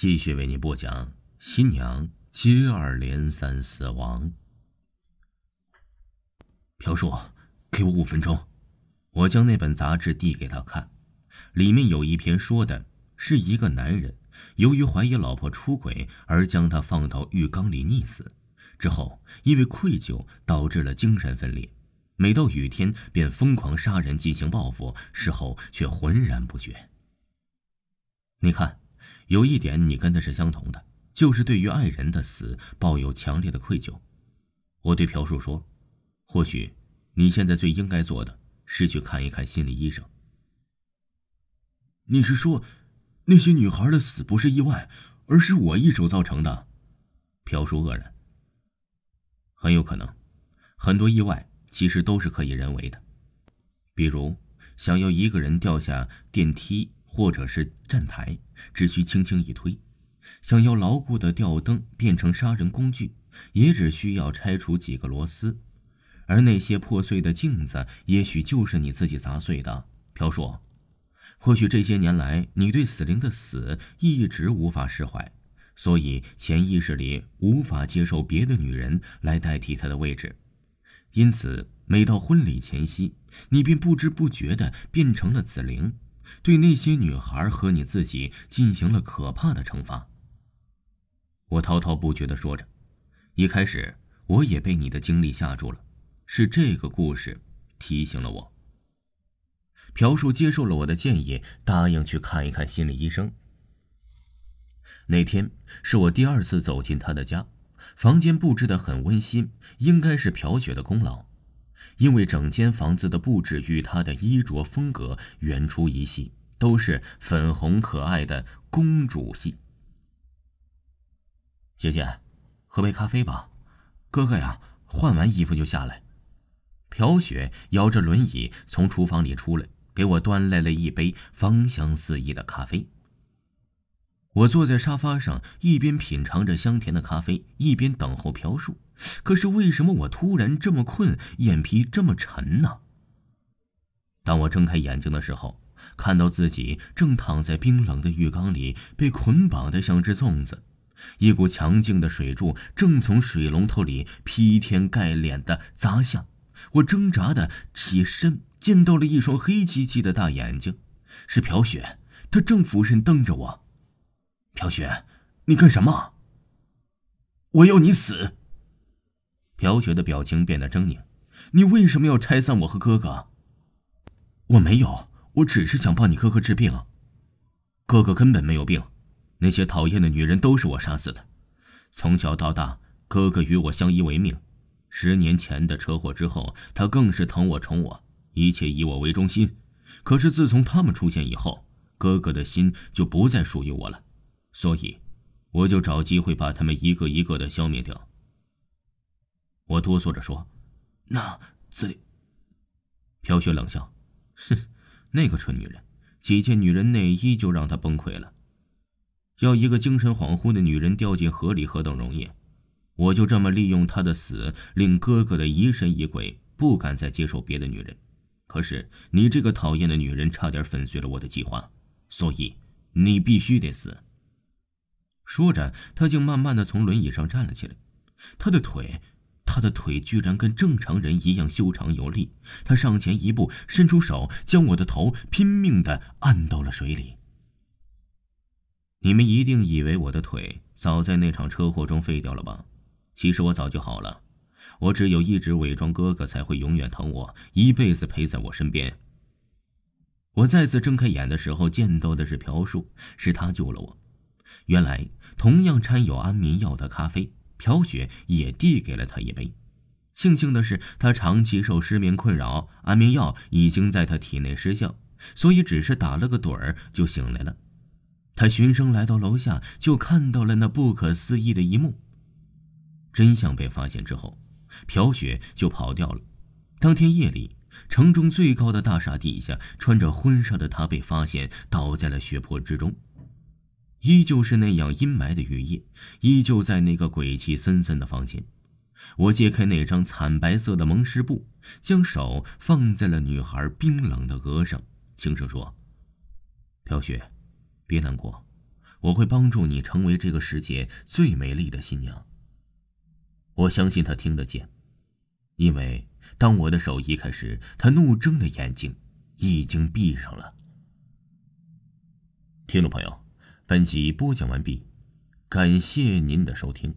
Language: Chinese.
继续为你播讲：新娘接二连三死亡。朴树，给我五分钟。我将那本杂志递给他看，里面有一篇说的是一个男人由于怀疑老婆出轨而将她放到浴缸里溺死，之后因为愧疚导致了精神分裂，每到雨天便疯狂杀人进行报复，事后却浑然不觉。你看。有一点你跟他是相同的，就是对于爱人的死抱有强烈的愧疚。我对朴树说：“或许你现在最应该做的是去看一看心理医生。”你是说，那些女孩的死不是意外，而是我一手造成的？朴树愕然。很有可能，很多意外其实都是可以人为的，比如想要一个人掉下电梯。或者是站台，只需轻轻一推；想要牢固的吊灯变成杀人工具，也只需要拆除几个螺丝。而那些破碎的镜子，也许就是你自己砸碎的。朴树，或许这些年来你对死灵的死一直无法释怀，所以潜意识里无法接受别的女人来代替她的位置，因此每到婚礼前夕，你便不知不觉地变成了紫灵。对那些女孩和你自己进行了可怕的惩罚。我滔滔不绝的说着，一开始我也被你的经历吓住了，是这个故事提醒了我。朴树接受了我的建议，答应去看一看心理医生。那天是我第二次走进他的家，房间布置的很温馨，应该是朴雪的功劳。因为整间房子的布置与她的衣着风格远出一系，都是粉红可爱的公主系。姐姐，喝杯咖啡吧。哥哥呀，换完衣服就下来。朴雪摇着轮椅从厨房里出来，给我端来了一杯芳香四溢的咖啡。我坐在沙发上，一边品尝着香甜的咖啡，一边等候朴树。可是为什么我突然这么困，眼皮这么沉呢？当我睁开眼睛的时候，看到自己正躺在冰冷的浴缸里，被捆绑的像只粽子。一股强劲的水柱正从水龙头里劈天盖脸的砸下，我挣扎的起身，见到了一双黑漆漆的大眼睛，是朴雪，她正俯身瞪着我。朴雪，你干什么？我要你死！朴雪的表情变得狰狞。你为什么要拆散我和哥哥？我没有，我只是想帮你哥哥治病。哥哥根本没有病，那些讨厌的女人都是我杀死的。从小到大，哥哥与我相依为命。十年前的车祸之后，他更是疼我宠我，一切以我为中心。可是自从他们出现以后，哥哥的心就不再属于我了。所以，我就找机会把他们一个一个的消灭掉。我哆嗦着说：“那这里。”飘雪冷笑：“哼，那个蠢女人，几件女人内衣就让她崩溃了。要一个精神恍惚的女人掉进河里，何等容易？我就这么利用她的死，令哥哥的疑神疑鬼，不敢再接受别的女人。可是你这个讨厌的女人，差点粉碎了我的计划，所以你必须得死。”说着，他竟慢慢的从轮椅上站了起来。他的腿，他的腿居然跟正常人一样修长有力。他上前一步，伸出手，将我的头拼命的按到了水里。你们一定以为我的腿早在那场车祸中废掉了吧？其实我早就好了。我只有一直伪装哥哥，才会永远疼我，一辈子陪在我身边。我再次睁开眼的时候，见到的是朴树，是他救了我。原来，同样掺有安眠药的咖啡，朴雪也递给了他一杯。庆幸的是，他长期受失眠困扰，安眠药已经在他体内失效，所以只是打了个盹儿就醒来了。他循声来到楼下，就看到了那不可思议的一幕。真相被发现之后，朴雪就跑掉了。当天夜里，城中最高的大厦底下，穿着婚纱的她被发现倒在了血泊之中。依旧是那样阴霾的雨夜，依旧在那个鬼气森森的房间。我揭开那张惨白色的蒙尸布，将手放在了女孩冰冷的额上，轻声说：“飘雪，别难过，我会帮助你成为这个世界最美丽的新娘。”我相信他听得见，因为当我的手移开时，他怒睁的眼睛已经闭上了。听众朋友。本集播讲完毕感谢您的收听。